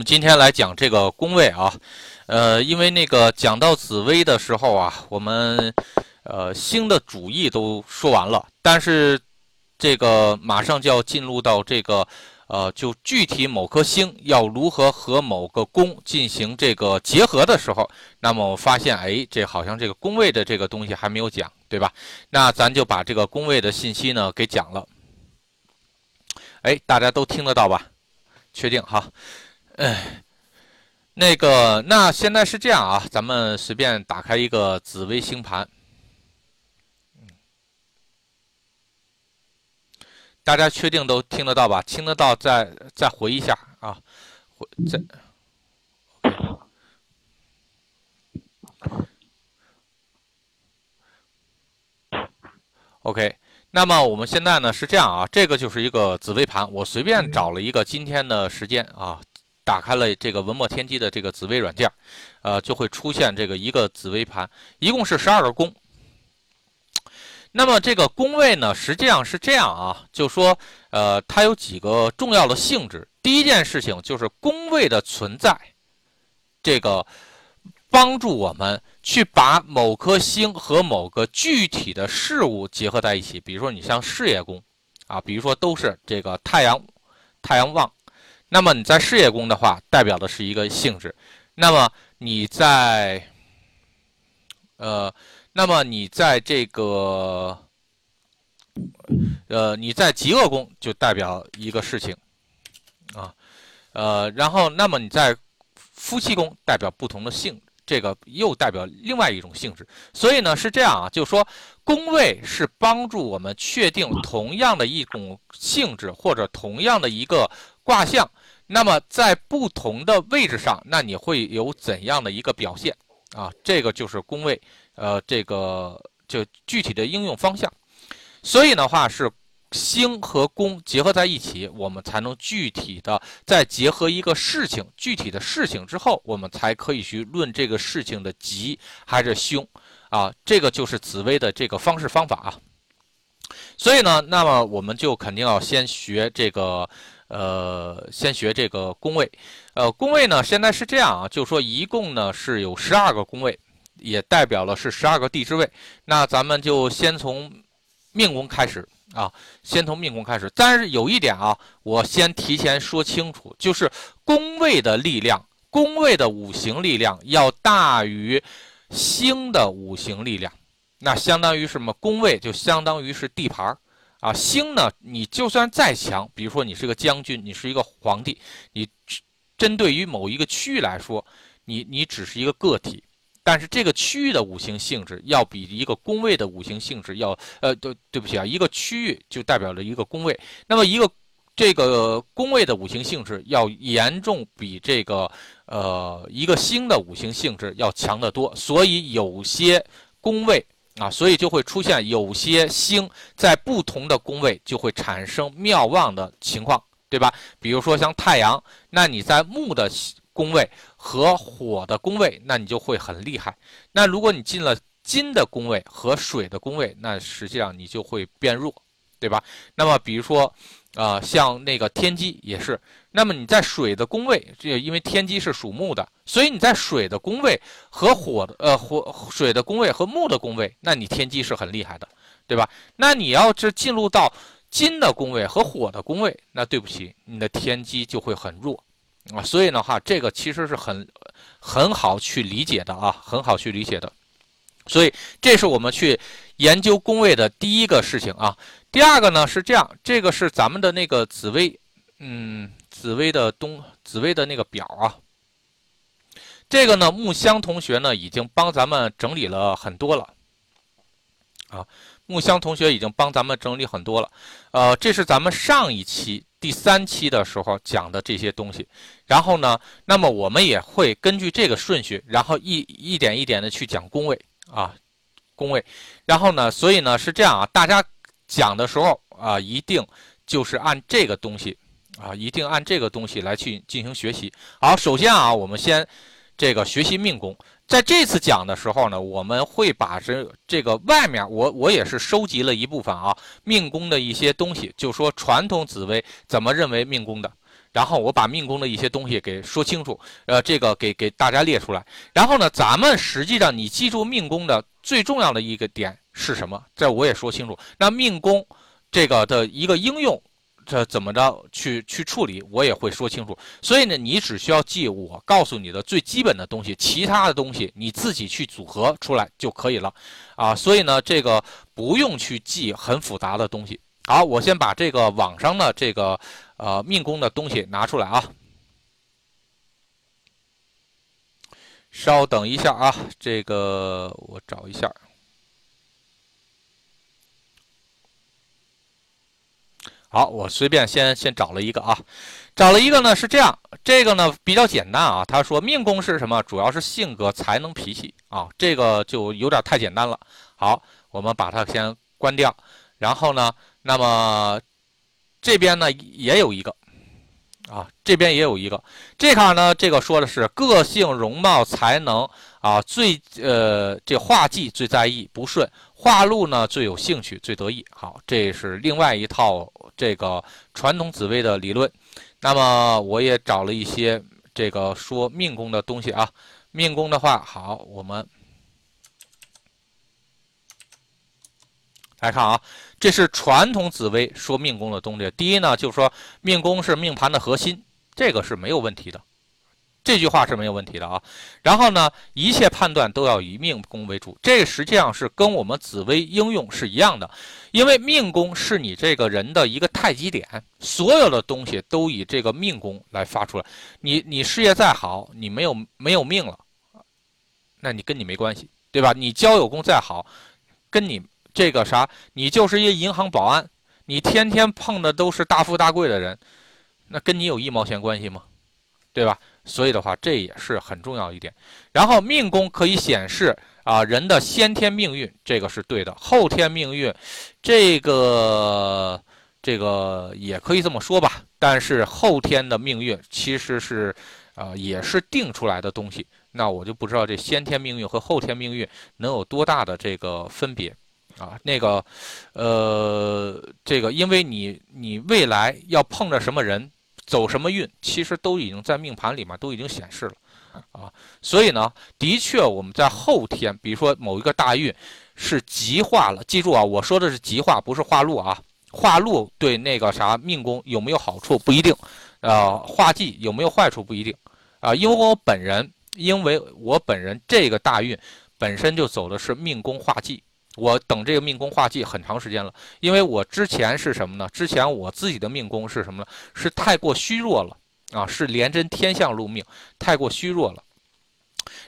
我们今天来讲这个宫位啊，呃，因为那个讲到紫薇的时候啊，我们呃星的主义都说完了，但是这个马上就要进入到这个呃，就具体某颗星要如何和某个宫进行这个结合的时候，那么我发现，哎，这好像这个宫位的这个东西还没有讲，对吧？那咱就把这个宫位的信息呢给讲了。哎，大家都听得到吧？确定哈？哎，那个，那现在是这样啊，咱们随便打开一个紫微星盘，大家确定都听得到吧？听得到，再再回一下啊，回再。OK，那么我们现在呢是这样啊，这个就是一个紫微盘，我随便找了一个今天的时间啊。打开了这个文墨天机的这个紫微软件，呃，就会出现这个一个紫微盘，一共是十二个宫。那么这个宫位呢，实际上是这样啊，就说呃，它有几个重要的性质。第一件事情就是宫位的存在，这个帮助我们去把某颗星和某个具体的事物结合在一起。比如说你像事业宫啊，比如说都是这个太阳，太阳旺。那么你在事业宫的话，代表的是一个性质；那么你在，呃，那么你在这个，呃，你在极恶宫就代表一个事情，啊，呃，然后那么你在夫妻宫代表不同的性，这个又代表另外一种性质。所以呢是这样啊，就是说宫位是帮助我们确定同样的一种性质或者同样的一个卦象。那么在不同的位置上，那你会有怎样的一个表现啊？这个就是宫位，呃，这个就具体的应用方向。所以的话是星和宫结合在一起，我们才能具体的再结合一个事情，具体的事情之后，我们才可以去论这个事情的吉还是凶啊。这个就是紫薇的这个方式方法啊。所以呢，那么我们就肯定要先学这个。呃，先学这个宫位，呃，宫位呢，现在是这样啊，就说一共呢是有十二个宫位，也代表了是十二个地支位。那咱们就先从命宫开始啊，先从命宫开始。但是有一点啊，我先提前说清楚，就是宫位的力量，宫位的五行力量要大于星的五行力量。那相当于什么？宫位就相当于是地盘儿。啊，星呢？你就算再强，比如说你是个将军，你是一个皇帝，你针对于某一个区域来说，你你只是一个个体，但是这个区域的五行性质要比一个宫位的五行性质要，呃，对对不起啊，一个区域就代表了一个宫位，那么一个这个宫位的五行性质要严重比这个呃一个星的五行性质要强得多，所以有些宫位。啊，所以就会出现有些星在不同的宫位就会产生妙望的情况，对吧？比如说像太阳，那你在木的宫位和火的宫位，那你就会很厉害。那如果你进了金的宫位和水的宫位，那实际上你就会变弱，对吧？那么比如说。啊，像那个天机也是，那么你在水的宫位，这因为天机是属木的，所以你在水的宫位和火的呃火水的宫位和木的宫位，那你天机是很厉害的，对吧？那你要是进入到金的宫位和火的宫位，那对不起，你的天机就会很弱啊。所以的话，这个其实是很很好去理解的啊，很好去理解的。所以这是我们去研究宫位的第一个事情啊。第二个呢是这样，这个是咱们的那个紫薇，嗯，紫薇的东紫薇的那个表啊。这个呢，木香同学呢已经帮咱们整理了很多了，啊，木香同学已经帮咱们整理很多了，呃，这是咱们上一期第三期的时候讲的这些东西。然后呢，那么我们也会根据这个顺序，然后一一点一点的去讲宫位啊，宫位。然后呢，所以呢是这样啊，大家。讲的时候啊，一定就是按这个东西啊，一定按这个东西来去进行学习。好，首先啊，我们先这个学习命宫。在这次讲的时候呢，我们会把这这个外面，我我也是收集了一部分啊，命宫的一些东西，就说传统紫薇怎么认为命宫的。然后我把命宫的一些东西给说清楚，呃，这个给给大家列出来。然后呢，咱们实际上你记住命宫的最重要的一个点是什么？这我也说清楚。那命宫这个的一个应用，这怎么着去去处理，我也会说清楚。所以呢，你只需要记我告诉你的最基本的东西，其他的东西你自己去组合出来就可以了，啊，所以呢，这个不用去记很复杂的东西。好，我先把这个网上的这个呃命宫的东西拿出来啊，稍等一下啊，这个我找一下。好，我随便先先找了一个啊，找了一个呢是这样，这个呢比较简单啊。他说命宫是什么？主要是性格、才能、脾气啊，这个就有点太简单了。好，我们把它先关掉，然后呢。那么这边呢也有一个啊，这边也有一个。这卡呢，这个说的是个性、容貌、才能啊，最呃这画技最在意不顺，画路呢最有兴趣最得意。好，这是另外一套这个传统紫微的理论。那么我也找了一些这个说命宫的东西啊，命宫的话，好，我们。来看啊，这是传统紫微说命宫的东西。第一呢，就是说命宫是命盘的核心，这个是没有问题的，这句话是没有问题的啊。然后呢，一切判断都要以命宫为主，这实际上是跟我们紫微应用是一样的，因为命宫是你这个人的一个太极点，所有的东西都以这个命宫来发出来。你你事业再好，你没有没有命了，那你跟你没关系，对吧？你交友宫再好，跟你。这个啥，你就是一银行保安，你天天碰的都是大富大贵的人，那跟你有一毛钱关系吗？对吧？所以的话，这也是很重要一点。然后命宫可以显示啊人的先天命运，这个是对的。后天命运，这个这个也可以这么说吧。但是后天的命运其实是啊也是定出来的东西，那我就不知道这先天命运和后天命运能有多大的这个分别。啊，那个，呃，这个，因为你你未来要碰着什么人，走什么运，其实都已经在命盘里面都已经显示了，啊，所以呢，的确我们在后天，比如说某一个大运是极化了，记住啊，我说的是极化，不是化禄啊，化禄对那个啥命宫有没有好处不一定，呃，化忌有没有坏处不一定，啊，因为我本人，因为我本人这个大运本身就走的是命宫化忌。我等这个命宫化忌很长时间了，因为我之前是什么呢？之前我自己的命宫是什么呢？是太过虚弱了啊，是廉贞天相入命，太过虚弱了。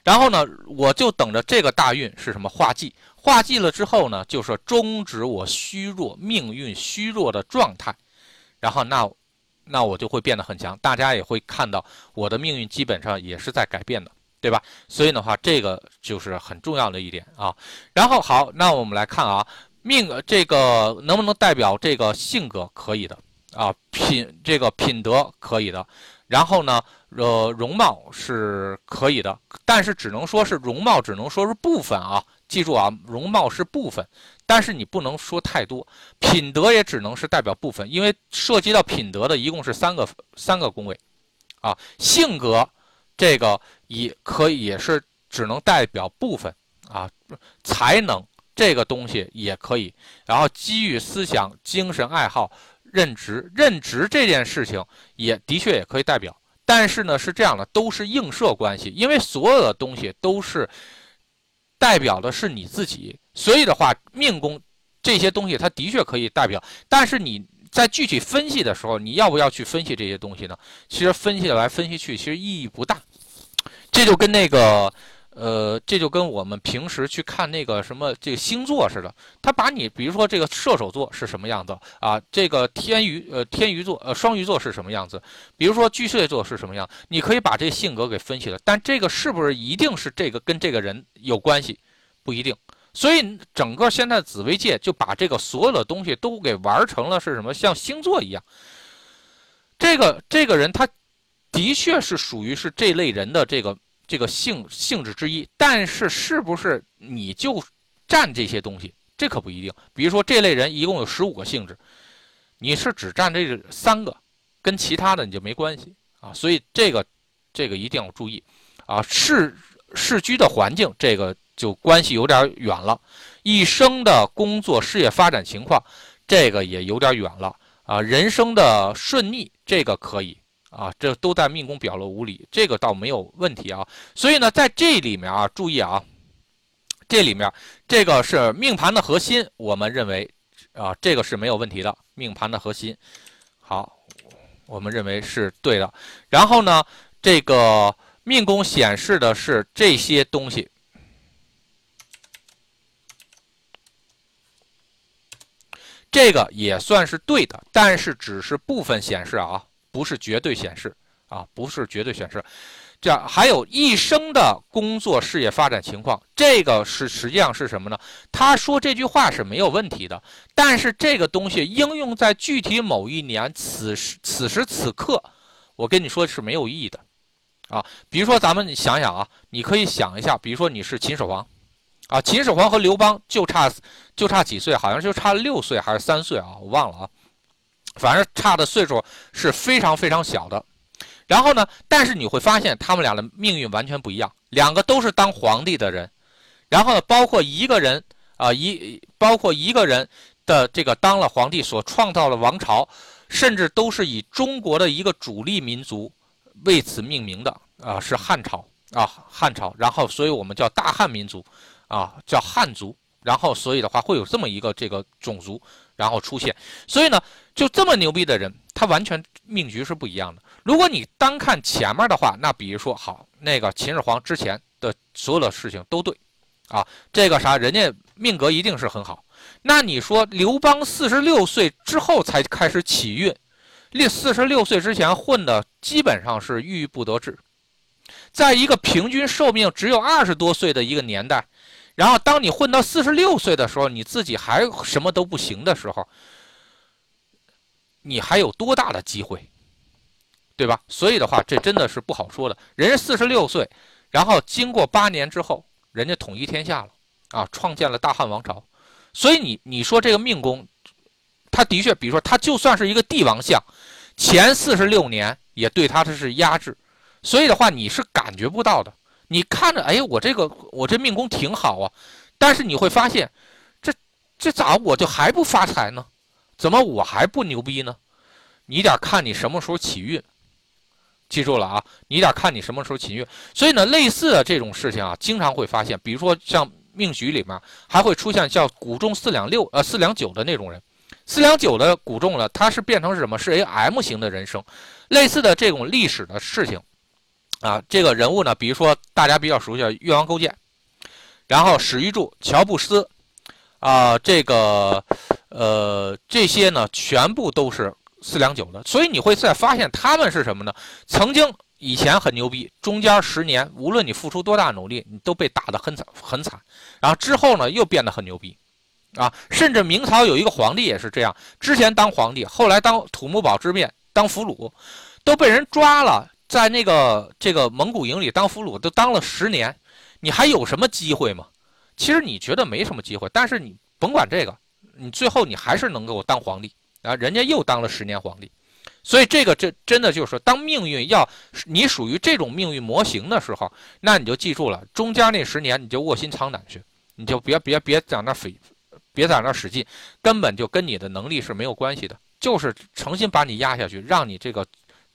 然后呢，我就等着这个大运是什么化忌，化忌了之后呢，就是终止我虚弱命运虚弱的状态，然后那那我就会变得很强，大家也会看到我的命运基本上也是在改变的。对吧？所以的话，这个就是很重要的一点啊。然后好，那我们来看啊，命这个能不能代表这个性格？可以的啊，品这个品德可以的。然后呢，呃，容貌是可以的，但是只能说是容貌，只能说是部分啊。记住啊，容貌是部分，但是你不能说太多。品德也只能是代表部分，因为涉及到品德的一共是三个三个宫位啊，性格。这个也可以，也是只能代表部分啊，才能这个东西也可以。然后机遇、思想、精神爱好、任职、任职这件事情也的确也可以代表。但是呢，是这样的，都是映射关系，因为所有的东西都是代表的是你自己。所以的话，命宫这些东西它的确可以代表，但是你。在具体分析的时候，你要不要去分析这些东西呢？其实分析来分析去，其实意义不大。这就跟那个，呃，这就跟我们平时去看那个什么这个星座似的。他把你，比如说这个射手座是什么样子啊？这个天鱼，呃，天鱼座，呃，双鱼座是什么样子？比如说巨蟹座是什么样？你可以把这性格给分析了，但这个是不是一定是这个跟这个人有关系？不一定。所以，整个现在紫微界就把这个所有的东西都给玩成了是什么？像星座一样。这个这个人他的确是属于是这类人的这个这个性性质之一，但是是不是你就占这些东西？这可不一定。比如说这类人一共有十五个性质，你是只占这三个，跟其他的你就没关系啊。所以这个这个一定要注意啊，世世居的环境这个就关系有点远了，一生的工作事业发展情况这个也有点远了啊，人生的顺逆这个可以。啊，这都在命宫表露无理，这个倒没有问题啊。所以呢，在这里面啊，注意啊，这里面这个是命盘的核心，我们认为啊，这个是没有问题的。命盘的核心，好，我们认为是对的。然后呢，这个命宫显示的是这些东西，这个也算是对的，但是只是部分显示啊。不是绝对显示啊，不是绝对显示，这样还有一生的工作事业发展情况，这个是实际上是什么呢？他说这句话是没有问题的，但是这个东西应用在具体某一年此时此时此刻，我跟你说是没有意义的啊。比如说咱们想想啊，你可以想一下，比如说你是秦始皇啊，秦始皇和刘邦就差就差几岁，好像就差六岁还是三岁啊，我忘了啊。反正差的岁数是非常非常小的，然后呢，但是你会发现他们俩的命运完全不一样，两个都是当皇帝的人，然后呢，包括一个人啊一包括一个人的这个当了皇帝所创造的王朝，甚至都是以中国的一个主力民族为此命名的啊，是汉朝啊汉朝，然后所以我们叫大汉民族啊叫汉族，然后所以的话会有这么一个这个种族。然后出现，所以呢，就这么牛逼的人，他完全命局是不一样的。如果你单看前面的话，那比如说好，那个秦始皇之前的所有的事情都对，啊，这个啥，人家命格一定是很好。那你说刘邦四十六岁之后才开始起运，历四十六岁之前混的基本上是郁郁不得志，在一个平均寿命只有二十多岁的一个年代。然后，当你混到四十六岁的时候，你自己还什么都不行的时候，你还有多大的机会，对吧？所以的话，这真的是不好说的。人家四十六岁，然后经过八年之后，人家统一天下了，啊，创建了大汉王朝。所以你你说这个命宫，他的确，比如说他就算是一个帝王相，前四十六年也对他的是压制，所以的话，你是感觉不到的。你看着，哎，我这个我这命宫挺好啊，但是你会发现，这这咋我就还不发财呢？怎么我还不牛逼呢？你得看你什么时候起运，记住了啊，你得看你什么时候起运。所以呢，类似的这种事情啊，经常会发现，比如说像命局里面还会出现叫古中四两六呃四两九的那种人，四两九的古中呢，他是变成是什么？是 A M 型的人生，类似的这种历史的事情。啊，这个人物呢，比如说大家比较熟悉的越王勾践，然后史玉柱、乔布斯，啊，这个，呃，这些呢，全部都是四两九的，所以你会再发现他们是什么呢？曾经以前很牛逼，中间十年，无论你付出多大努力，你都被打得很惨很惨，然后之后呢，又变得很牛逼，啊，甚至明朝有一个皇帝也是这样，之前当皇帝，后来当土木堡之变当俘虏，都被人抓了。在那个这个蒙古营里当俘虏都当了十年，你还有什么机会吗？其实你觉得没什么机会，但是你甭管这个，你最后你还是能够当皇帝啊！人家又当了十年皇帝，所以这个这真的就是说，当命运要你属于这种命运模型的时候，那你就记住了，中间那十年你就卧薪尝胆去，你就别别别在那费，别在那使劲，根本就跟你的能力是没有关系的，就是诚心把你压下去，让你这个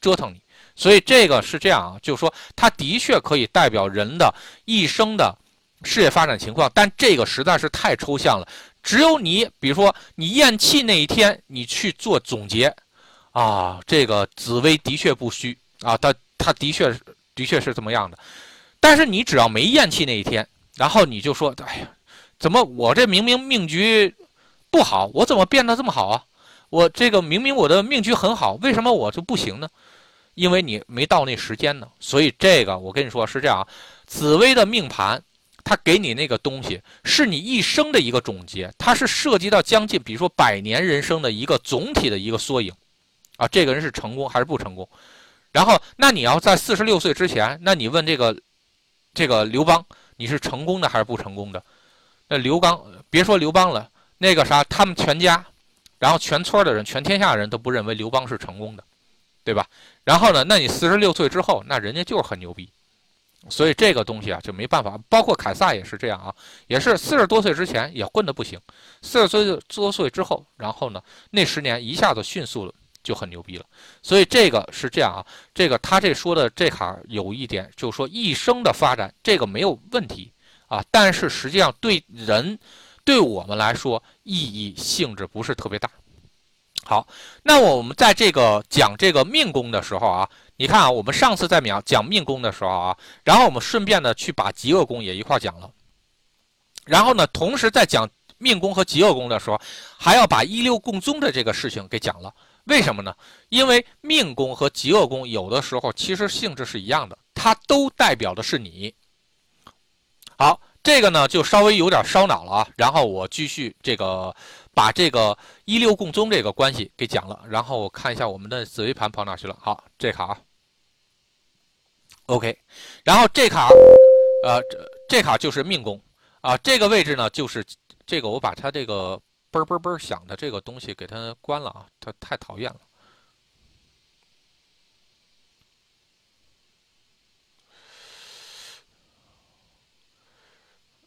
折腾你。所以这个是这样啊，就是说，它的确可以代表人的一生的事业发展情况，但这个实在是太抽象了。只有你，比如说你咽气那一天，你去做总结，啊，这个紫薇的确不虚啊，它它的确的确是这么样的。但是你只要没咽气那一天，然后你就说，哎呀，怎么我这明明命局不好，我怎么变得这么好啊？我这个明明我的命局很好，为什么我就不行呢？因为你没到那时间呢，所以这个我跟你说是这样。紫薇的命盘，它给你那个东西是你一生的一个总结，它是涉及到将近，比如说百年人生的一个总体的一个缩影，啊，这个人是成功还是不成功？然后，那你要在四十六岁之前，那你问这个这个刘邦，你是成功的还是不成功的？那刘邦，别说刘邦了，那个啥，他们全家，然后全村的人，全天下人都不认为刘邦是成功的。对吧？然后呢，那你四十六岁之后，那人家就是很牛逼。所以这个东西啊就没办法，包括凯撒也是这样啊，也是四十多岁之前也混得不行，四十岁多岁之后，然后呢那十年一下子迅速了就很牛逼了。所以这个是这样啊，这个他这说的这行有一点就是说一生的发展这个没有问题啊，但是实际上对人对我们来说意义性质不是特别大。好，那我们在这个讲这个命宫的时候啊。你看啊，我们上次在讲讲命宫的时候啊，然后我们顺便呢去把极恶宫也一块讲了，然后呢，同时在讲命宫和极恶宫的时候，还要把一六共宗的这个事情给讲了。为什么呢？因为命宫和极恶宫有的时候其实性质是一样的，它都代表的是你。好，这个呢就稍微有点烧脑了啊。然后我继续这个把这个一六共宗这个关系给讲了，然后我看一下我们的紫微盘跑哪去了。好，这卡。OK，然后这卡，呃，这这卡就是命宫啊，这个位置呢就是这个，我把它这个嘣嘣嘣响的这个东西给它关了啊，它太讨厌了。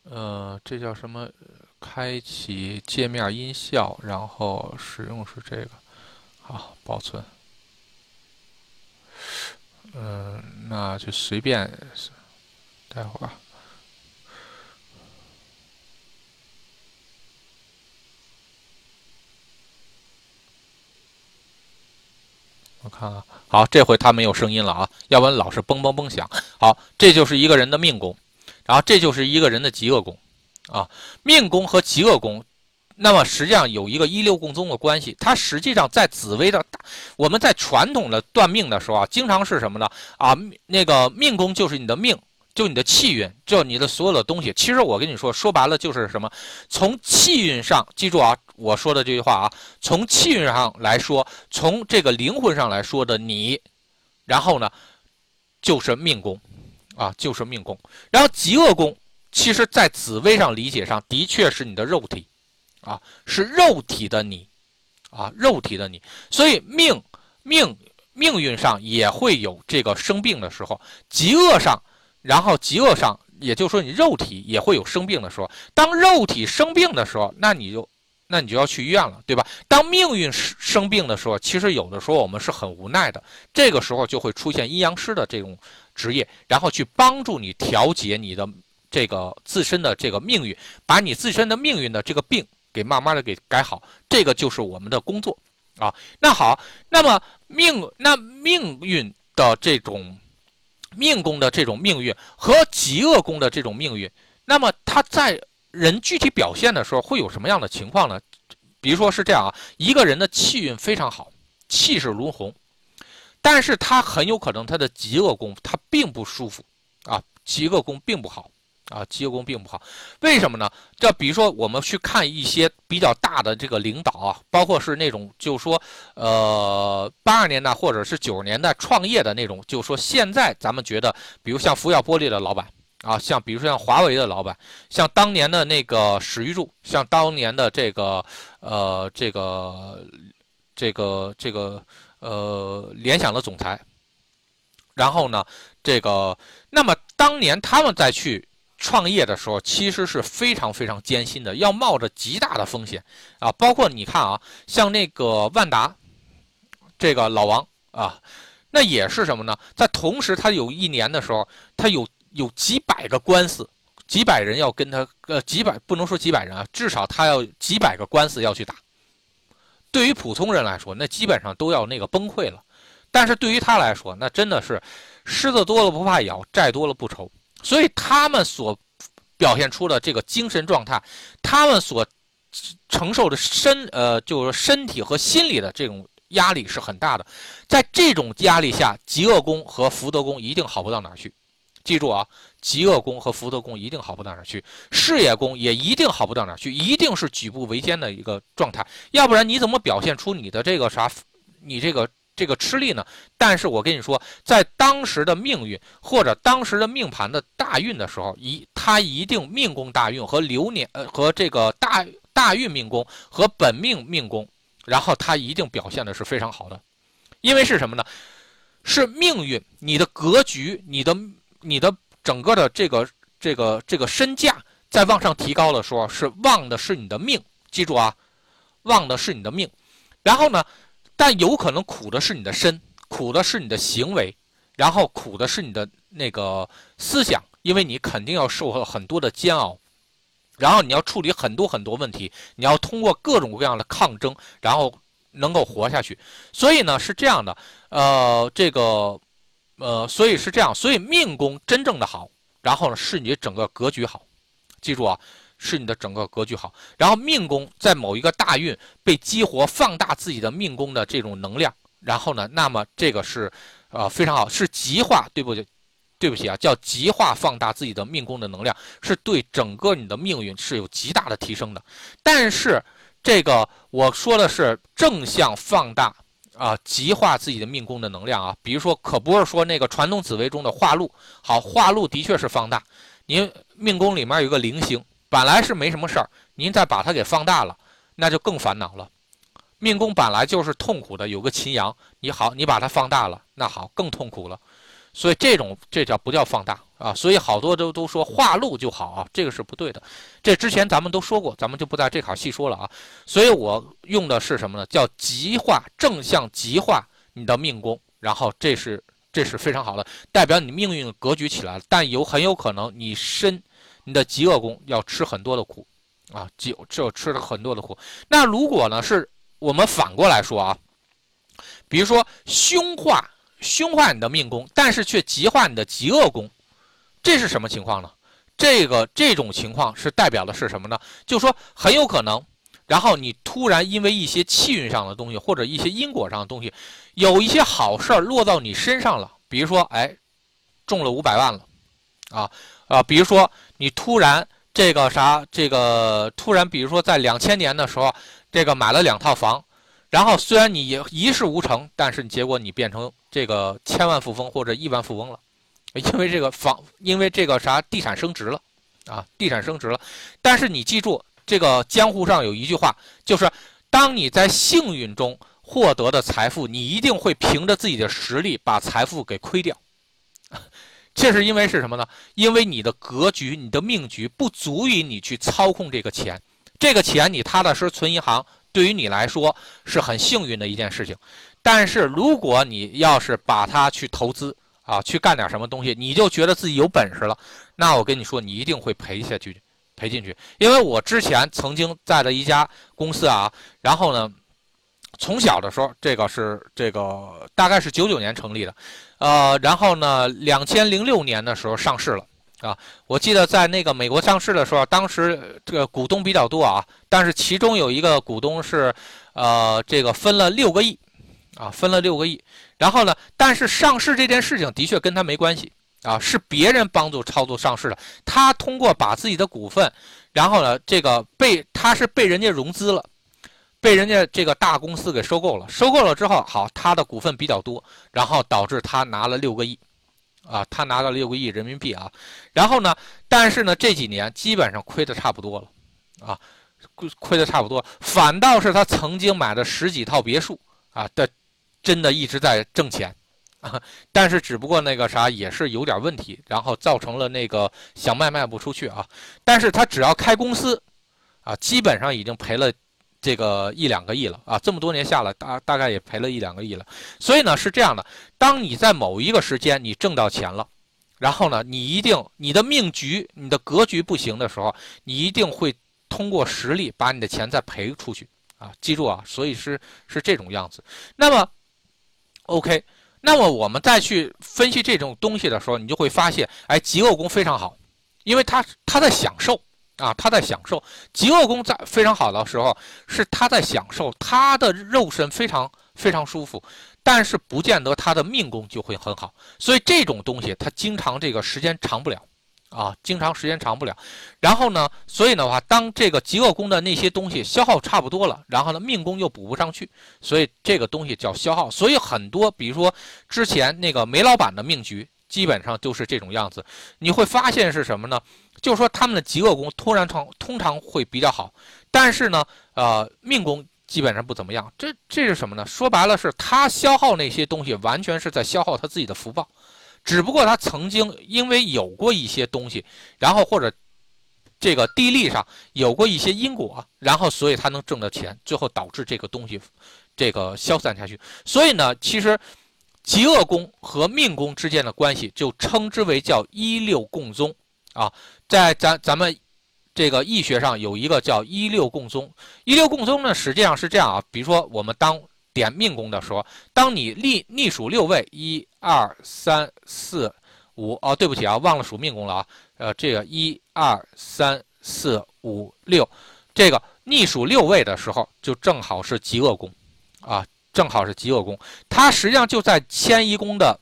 呃，这叫什么？开启界面音效，然后使用是这个，好，保存。嗯，那就随便，待会儿。我看看，好，这回它没有声音了啊，要不然老是嘣嘣嘣响。好，这就是一个人的命宫，然后这就是一个人的极恶宫，啊，命宫和极恶宫。那么实际上有一个一六共宗的关系，它实际上在紫微的大，我们在传统的断命的时候啊，经常是什么呢？啊，那个命宫就是你的命，就你的气运，就你的所有的东西。其实我跟你说，说白了就是什么？从气运上，记住啊，我说的这句话啊，从气运上来说，从这个灵魂上来说的你，然后呢，就是命宫，啊，就是命宫。然后极恶宫，其实在紫微上理解上的确是你的肉体。啊，是肉体的你，啊，肉体的你，所以命命命运上也会有这个生病的时候，极恶上，然后极恶上，也就是说你肉体也会有生病的时候。当肉体生病的时候，那你就那你就要去医院了，对吧？当命运生病的时候，其实有的时候我们是很无奈的，这个时候就会出现阴阳师的这种职业，然后去帮助你调节你的这个自身的这个命运，把你自身的命运的这个病。给慢慢的给改好，这个就是我们的工作啊。那好，那么命那命运的这种命宫的这种命运和极恶宫的这种命运，那么它在人具体表现的时候会有什么样的情况呢？比如说是这样啊，一个人的气运非常好，气势如虹，但是他很有可能他的极恶宫他并不舒服啊，极恶宫并不好。啊，极恶宫并不好，为什么呢？这比如说，我们去看一些比较大的这个领导啊，包括是那种，就说，呃，八十年代或者是九十年代创业的那种，就说，现在咱们觉得，比如像福耀玻璃的老板啊，像比如说像华为的老板，像当年的那个史玉柱，像当年的这个，呃，这个，这个，这个，呃，联想的总裁，然后呢，这个，那么当年他们再去。创业的时候其实是非常非常艰辛的，要冒着极大的风险啊！包括你看啊，像那个万达，这个老王啊，那也是什么呢？在同时，他有一年的时候，他有有几百个官司，几百人要跟他，呃，几百不能说几百人啊，至少他要几百个官司要去打。对于普通人来说，那基本上都要那个崩溃了。但是对于他来说，那真的是虱子多了不怕咬，债多了不愁。所以他们所表现出的这个精神状态，他们所承受的身呃，就是身体和心理的这种压力是很大的。在这种压力下，极恶宫和福德宫一定好不到哪去。记住啊，极恶宫和福德宫一定好不到哪去，事业宫也一定好不到哪去，一定是举步维艰的一个状态。要不然你怎么表现出你的这个啥，你这个？这个吃力呢，但是我跟你说，在当时的命运或者当时的命盘的大运的时候，一他一定命宫大运和流年呃和这个大大运命宫和本命命宫，然后他一定表现的是非常好的，因为是什么呢？是命运，你的格局，你的你的整个的这个这个这个身价在往上提高的时候，是旺的是你的命，记住啊，旺的是你的命。然后呢，但有可能苦的是你的身，苦的是你的行为，然后苦的是你的那个思想，因为你肯定要受很多的煎熬，然后你要处理很多很多问题，你要通过各种各样的抗争，然后。能够活下去，所以呢是这样的，呃，这个，呃，所以是这样，所以命宫真正的好，然后呢是你整个格局好，记住啊，是你的整个格局好，然后命宫在某一个大运被激活，放大自己的命宫的这种能量，然后呢，那么这个是，呃，非常好，是极化，对不对？对不起啊，叫极化放大自己的命宫的能量，是对整个你的命运是有极大的提升的，但是。这个我说的是正向放大啊，极化自己的命宫的能量啊。比如说，可不是说那个传统紫微中的化禄，好，化禄的确是放大。您命宫里面有个零星，本来是没什么事儿，您再把它给放大了，那就更烦恼了。命宫本来就是痛苦的，有个秦阳，你好，你把它放大了，那好，更痛苦了。所以这种这叫不叫放大啊？所以好多都都说化禄就好啊，这个是不对的。这之前咱们都说过，咱们就不在这块细说了啊。所以我用的是什么呢？叫极化，正向极化你的命宫，然后这是这是非常好的，代表你命运格局起来了。但有很有可能你身你的极恶宫要吃很多的苦啊，极就吃了很多的苦。那如果呢是我们反过来说啊，比如说凶化。凶化你的命宫，但是却极化你的极恶宫，这是什么情况呢？这个这种情况是代表的是什么呢？就说很有可能，然后你突然因为一些气运上的东西，或者一些因果上的东西，有一些好事儿落到你身上了。比如说，哎，中了五百万了，啊啊，比如说你突然这个啥，这个突然，比如说在两千年的时候，这个买了两套房。然后虽然你一事无成，但是结果你变成这个千万富翁或者亿万富翁了，因为这个房，因为这个啥地产升值了，啊，地产升值了。但是你记住，这个江湖上有一句话，就是当你在幸运中获得的财富，你一定会凭着自己的实力把财富给亏掉。这是因为是什么呢？因为你的格局、你的命局不足以你去操控这个钱，这个钱你踏踏实实存银行。对于你来说是很幸运的一件事情，但是如果你要是把它去投资啊，去干点什么东西，你就觉得自己有本事了，那我跟你说，你一定会赔下去，赔进去。因为我之前曾经在了一家公司啊，然后呢，从小的时候，这个是这个大概是九九年成立的，呃，然后呢，两千零六年的时候上市了。啊，我记得在那个美国上市的时候，当时这个股东比较多啊，但是其中有一个股东是，呃，这个分了六个亿，啊，分了六个亿。然后呢，但是上市这件事情的确跟他没关系啊，是别人帮助操作上市的。他通过把自己的股份，然后呢，这个被他是被人家融资了，被人家这个大公司给收购了。收购了之后，好，他的股份比较多，然后导致他拿了六个亿。啊，他拿了六个亿人民币啊，然后呢，但是呢，这几年基本上亏的差不多了，啊，亏亏的差不多，反倒是他曾经买的十几套别墅啊的，真的一直在挣钱，啊，但是只不过那个啥也是有点问题，然后造成了那个想卖卖不出去啊，但是他只要开公司，啊，基本上已经赔了。这个一两个亿了啊，这么多年下来，大大概也赔了一两个亿了。所以呢，是这样的：当你在某一个时间你挣到钱了，然后呢，你一定你的命局、你的格局不行的时候，你一定会通过实力把你的钱再赔出去啊！记住啊，所以是是这种样子。那么，OK，那么我们再去分析这种东西的时候，你就会发现，哎，极恶宫非常好，因为他他在享受。啊，他在享受极恶宫在非常好的时候，是他在享受他的肉身非常非常舒服，但是不见得他的命宫就会很好，所以这种东西他经常这个时间长不了，啊，经常时间长不了。然后呢，所以的话，当这个极恶宫的那些东西消耗差不多了，然后呢，命宫又补不上去，所以这个东西叫消耗。所以很多，比如说之前那个煤老板的命局，基本上就是这种样子。你会发现是什么呢？就是说，他们的极恶宫突然常通常会比较好，但是呢，呃，命宫基本上不怎么样。这这是什么呢？说白了是他消耗那些东西，完全是在消耗他自己的福报。只不过他曾经因为有过一些东西，然后或者这个地利上有过一些因果，然后所以他能挣到钱，最后导致这个东西这个消散下去。所以呢，其实极恶宫和命宫之间的关系就称之为叫一六共宗啊，在咱咱们这个易学上有一个叫一六共宗。一六共宗呢，实际上是这样啊，比如说我们当。点命宫的时候，当你逆逆数六位，一二三四五，哦，对不起啊，忘了数命宫了啊。呃，这个一二三四五六，这个逆数六位的时候，就正好是极恶宫，啊，正好是极恶宫。它实际上就在迁移宫的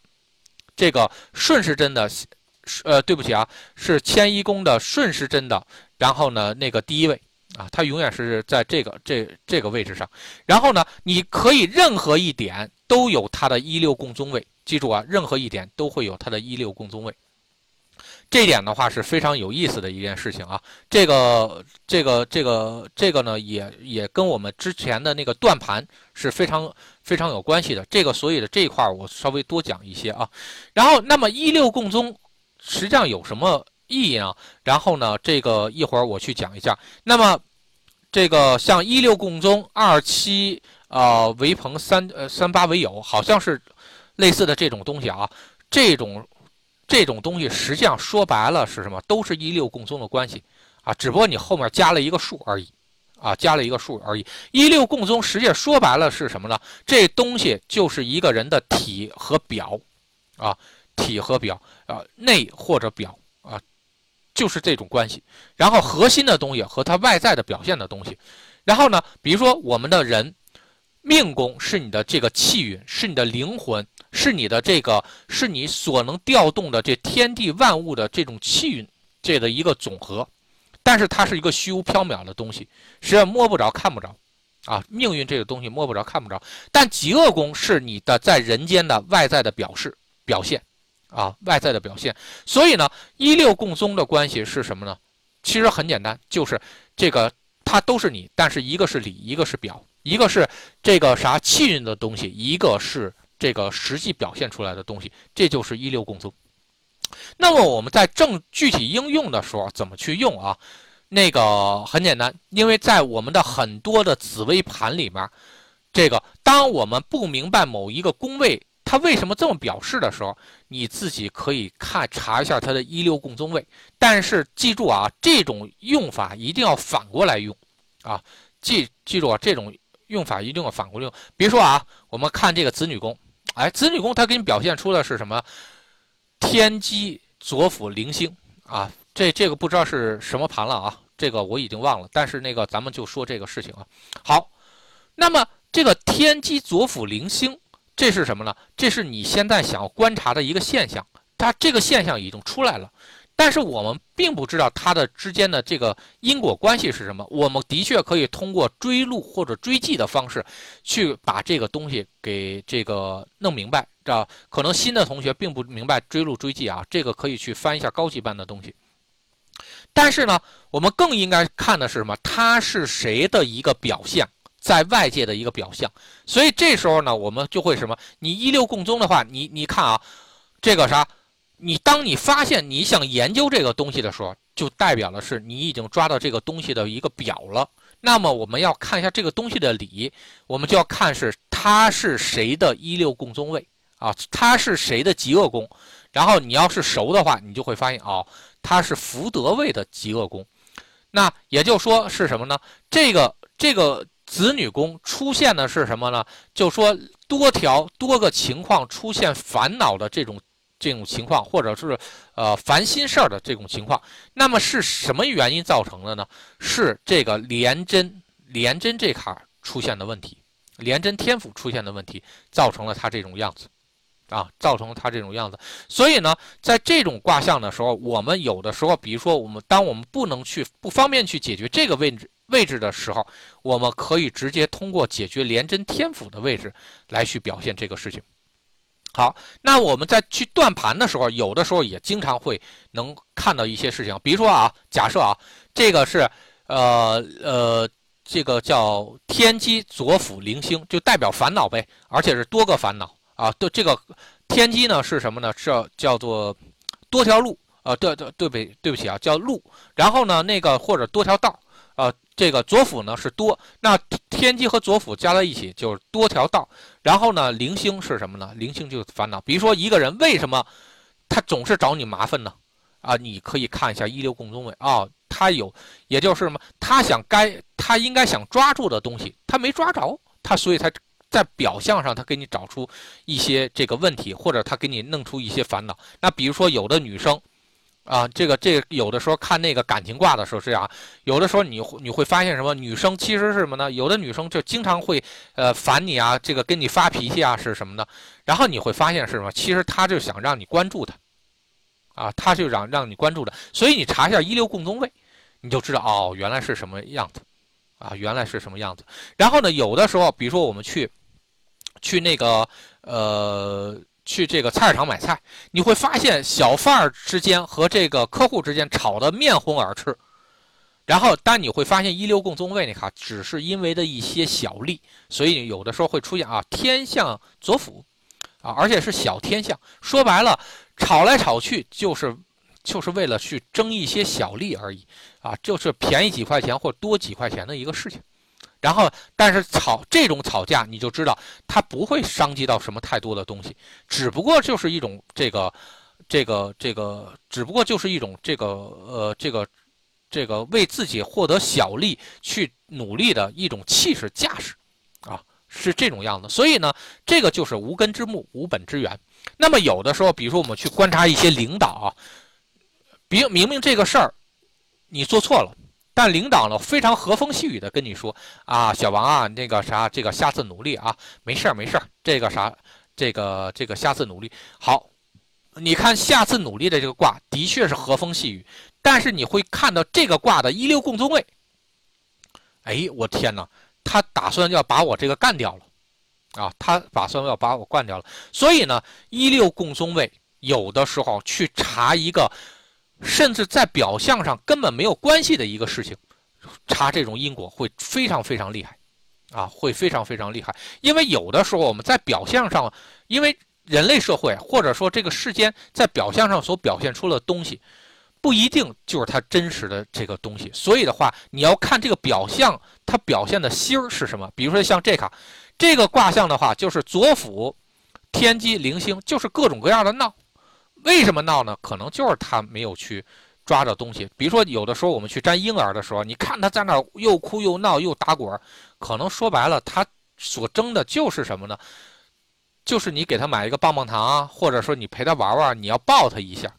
这个顺时针的，呃，对不起啊，是迁移宫的顺时针的，然后呢，那个第一位。啊，它永远是在这个这这个位置上，然后呢，你可以任何一点都有它的一六共宗位，记住啊，任何一点都会有它的一六共宗位。这点的话是非常有意思的一件事情啊。这个这个这个这个呢，也也跟我们之前的那个断盘是非常非常有关系的。这个所以的这一块我稍微多讲一些啊。然后，那么一六共宗实际上有什么意义呢？然后呢，这个一会儿我去讲一下。那么。这个像一六共宗，二七啊为朋，三呃三八为友，好像是类似的这种东西啊。这种这种东西实际上说白了是什么？都是一六共宗的关系啊，只不过你后面加了一个数而已啊，加了一个数而已。一六共宗实际上说白了是什么呢？这东西就是一个人的体和表啊，体和表啊，内或者表。啊就是这种关系，然后核心的东西和它外在的表现的东西，然后呢，比如说我们的人命宫是你的这个气运，是你的灵魂，是你的这个，是你所能调动的这天地万物的这种气运这的一个总和，但是它是一个虚无缥缈的东西，实际上摸不着看不着。啊，命运这个东西摸不着看不着，但极恶宫是你的在人间的外在的表示表现。啊，外在的表现，所以呢，一六共宗的关系是什么呢？其实很简单，就是这个它都是你，但是一个是里，一个是表，一个是这个啥气运的东西，一个是这个实际表现出来的东西，这就是一六共宗。那么我们在正具体应用的时候怎么去用啊？那个很简单，因为在我们的很多的紫微盘里面，这个当我们不明白某一个宫位。它为什么这么表示的时候，你自己可以看查一下它的一六共宗位。但是记住啊，这种用法一定要反过来用，啊，记记住啊，这种用法一定要反过来用。比如说啊，我们看这个子女宫，哎，子女宫它给你表现出的是什么？天机左辅零星啊，这这个不知道是什么盘了啊，这个我已经忘了。但是那个咱们就说这个事情啊。好，那么这个天机左辅零星。这是什么呢？这是你现在想要观察的一个现象，它这个现象已经出来了，但是我们并不知道它的之间的这个因果关系是什么。我们的确可以通过追录或者追记的方式，去把这个东西给这个弄明白。这可能新的同学并不明白追录追记啊，这个可以去翻一下高级班的东西。但是呢，我们更应该看的是什么？它是谁的一个表象？在外界的一个表象，所以这时候呢，我们就会什么？你一六共宗的话，你你看啊，这个啥？你当你发现你想研究这个东西的时候，就代表的是你已经抓到这个东西的一个表了。那么我们要看一下这个东西的理，我们就要看是它是谁的一六共宗位啊，它是谁的极恶宫。然后你要是熟的话，你就会发现哦，它是福德位的极恶宫。那也就说是什么呢？这个这个。子女宫出现的是什么呢？就说多条多个情况出现烦恼的这种这种情况，或者是呃烦心事儿的这种情况。那么是什么原因造成的呢？是这个廉贞廉贞这坎出现的问题，廉贞天府出现的问题，造成了他这种样子，啊，造成了他这种样子。所以呢，在这种卦象的时候，我们有的时候，比如说我们当我们不能去不方便去解决这个位置。位置的时候，我们可以直接通过解决廉贞天府的位置来去表现这个事情。好，那我们在去断盘的时候，有的时候也经常会能看到一些事情，比如说啊，假设啊，这个是呃呃这个叫天机左辅零星，就代表烦恼呗，而且是多个烦恼啊。对，这个天机呢是什么呢？是叫做多条路啊。对对对不对不起啊，叫路。然后呢，那个或者多条道。这个左辅呢是多，那天机和左辅加在一起就是多条道。然后呢，零星是什么呢？零星就是烦恼。比如说一个人为什么他总是找你麻烦呢？啊，你可以看一下一六共中位啊，他有，也就是什么？他想该他应该想抓住的东西，他没抓着，他所以他在表象上他给你找出一些这个问题，或者他给你弄出一些烦恼。那比如说有的女生。啊，这个这个有的时候看那个感情卦的时候是这样，有的时候你你会发现什么？女生其实是什么呢？有的女生就经常会呃烦你啊，这个跟你发脾气啊是什么呢？然后你会发现是什么？其实她就想让你关注她，啊，她就让让你关注的。所以你查一下一流共宗位，你就知道哦，原来是什么样子，啊，原来是什么样子。然后呢，有的时候比如说我们去去那个呃。去这个菜市场买菜，你会发现小贩儿之间和这个客户之间吵得面红耳赤，然后但你会发现一六共宗位你看只是因为的一些小利，所以有的时候会出现啊天象左辅，啊而且是小天象，说白了吵来吵去就是就是为了去争一些小利而已，啊就是便宜几块钱或多几块钱的一个事情。然后，但是吵这种吵架，你就知道它不会伤及到什么太多的东西，只不过就是一种这个，这个，这个，只不过就是一种这个，呃，这个，这个为自己获得小利去努力的一种气势架势，啊，是这种样子。所以呢，这个就是无根之木，无本之源。那么有的时候，比如说我们去观察一些领导啊，比明明这个事儿你做错了。但领导呢，非常和风细雨的跟你说啊，小王啊，那个啥，这个下次努力啊，没事儿没事儿，这个啥，这个这个下次努力好。你看下次努力的这个卦的确是和风细雨，但是你会看到这个卦的一六共宗位。哎，我天哪，他打算要把我这个干掉了啊！他打算要把我干掉了。所以呢，一六共宗位有的时候去查一个。甚至在表象上根本没有关系的一个事情，查这种因果会非常非常厉害，啊，会非常非常厉害。因为有的时候我们在表象上，因为人类社会或者说这个世间在表象上所表现出的东西，不一定就是它真实的这个东西。所以的话，你要看这个表象它表现的心儿是什么。比如说像这卡，这个卦象的话，就是左辅天机零星，就是各种各样的闹。为什么闹呢？可能就是他没有去抓着东西。比如说，有的时候我们去粘婴儿的时候，你看他在那又哭又闹又打滚，可能说白了，他所争的就是什么呢？就是你给他买一个棒棒糖啊，或者说你陪他玩玩，你要抱他一下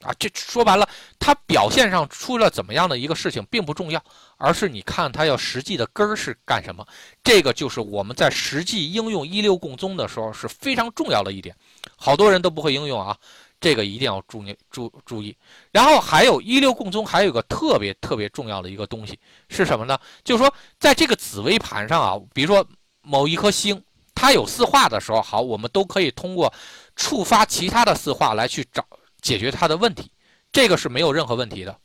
啊。这说白了，他表现上出了怎么样的一个事情并不重要，而是你看他要实际的根儿是干什么。这个就是我们在实际应用一六共宗的时候是非常重要的一点，好多人都不会应用啊。这个一定要注意注注意，然后还有一六共宗，还有个特别特别重要的一个东西是什么呢？就是说，在这个紫微盘上啊，比如说某一颗星，它有四化的时候，好，我们都可以通过触发其他的四化来去找解决它的问题，这个是没有任何问题的。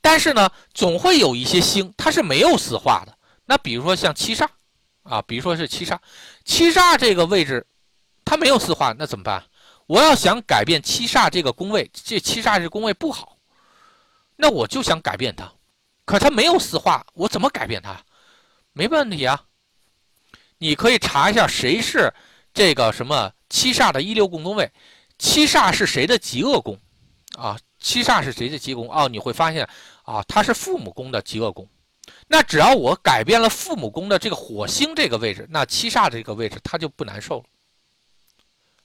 但是呢，总会有一些星它是没有四化的，那比如说像七煞啊，比如说是七煞，七煞这个位置它没有四化，那怎么办？我要想改变七煞这个宫位，这七煞这宫位不好，那我就想改变它，可它没有四化，我怎么改变它？没问题啊，你可以查一下谁是这个什么七煞的一六共宫位，七煞是谁的极恶宫啊？七煞是谁的极宫哦？你会发现啊，它是父母宫的极恶宫。那只要我改变了父母宫的这个火星这个位置，那七煞这个位置它就不难受了。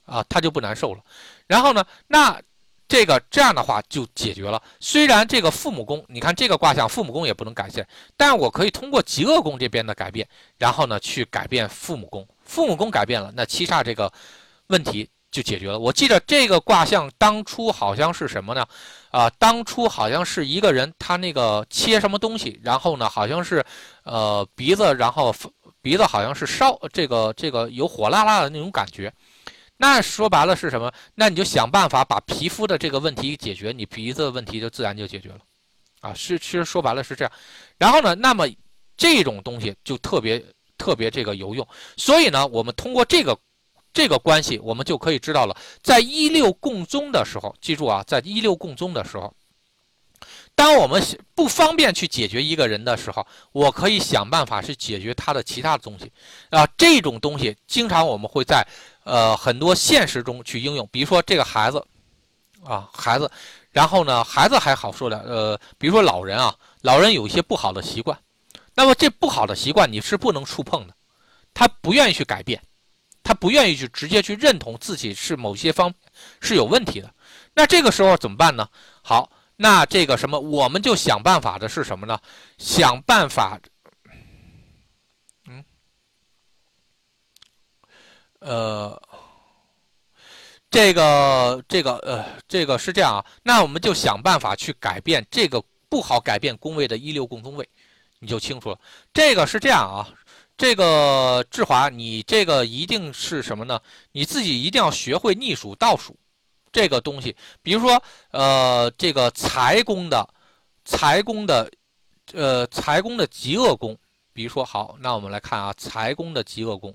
啊，他就不难受了。然后呢，那这个这样的话就解决了。虽然这个父母宫，你看这个卦象，父母宫也不能改变，但我可以通过极恶宫这边的改变，然后呢去改变父母宫。父母宫改变了，那七煞这个问题就解决了。我记得这个卦象当初好像是什么呢？啊，当初好像是一个人他那个切什么东西，然后呢好像是呃鼻子，然后鼻子好像是烧这个这个有火辣辣的那种感觉。那说白了是什么？那你就想办法把皮肤的这个问题解决，你鼻子的问题就自然就解决了，啊，是其实说白了是这样。然后呢，那么这种东西就特别特别这个有用。所以呢，我们通过这个这个关系，我们就可以知道了，在一六共宗的时候，记住啊，在一六共宗的时候。当我们不方便去解决一个人的时候，我可以想办法去解决他的其他的东西，啊，这种东西经常我们会在呃很多现实中去应用。比如说这个孩子，啊孩子，然后呢孩子还好说点，呃，比如说老人啊，老人有一些不好的习惯，那么这不好的习惯你是不能触碰的，他不愿意去改变，他不愿意去直接去认同自己是某些方是有问题的，那这个时候怎么办呢？好。那这个什么，我们就想办法的是什么呢？想办法，呃，这个这个呃，这个是这样啊。那我们就想办法去改变这个不好改变宫位的一六共宗位，你就清楚了。这个是这样啊。这个志华，你这个一定是什么呢？你自己一定要学会逆数倒数。这个东西，比如说，呃，这个财宫的财宫的，呃，财宫的极恶宫，比如说，好，那我们来看啊，财宫的极恶宫，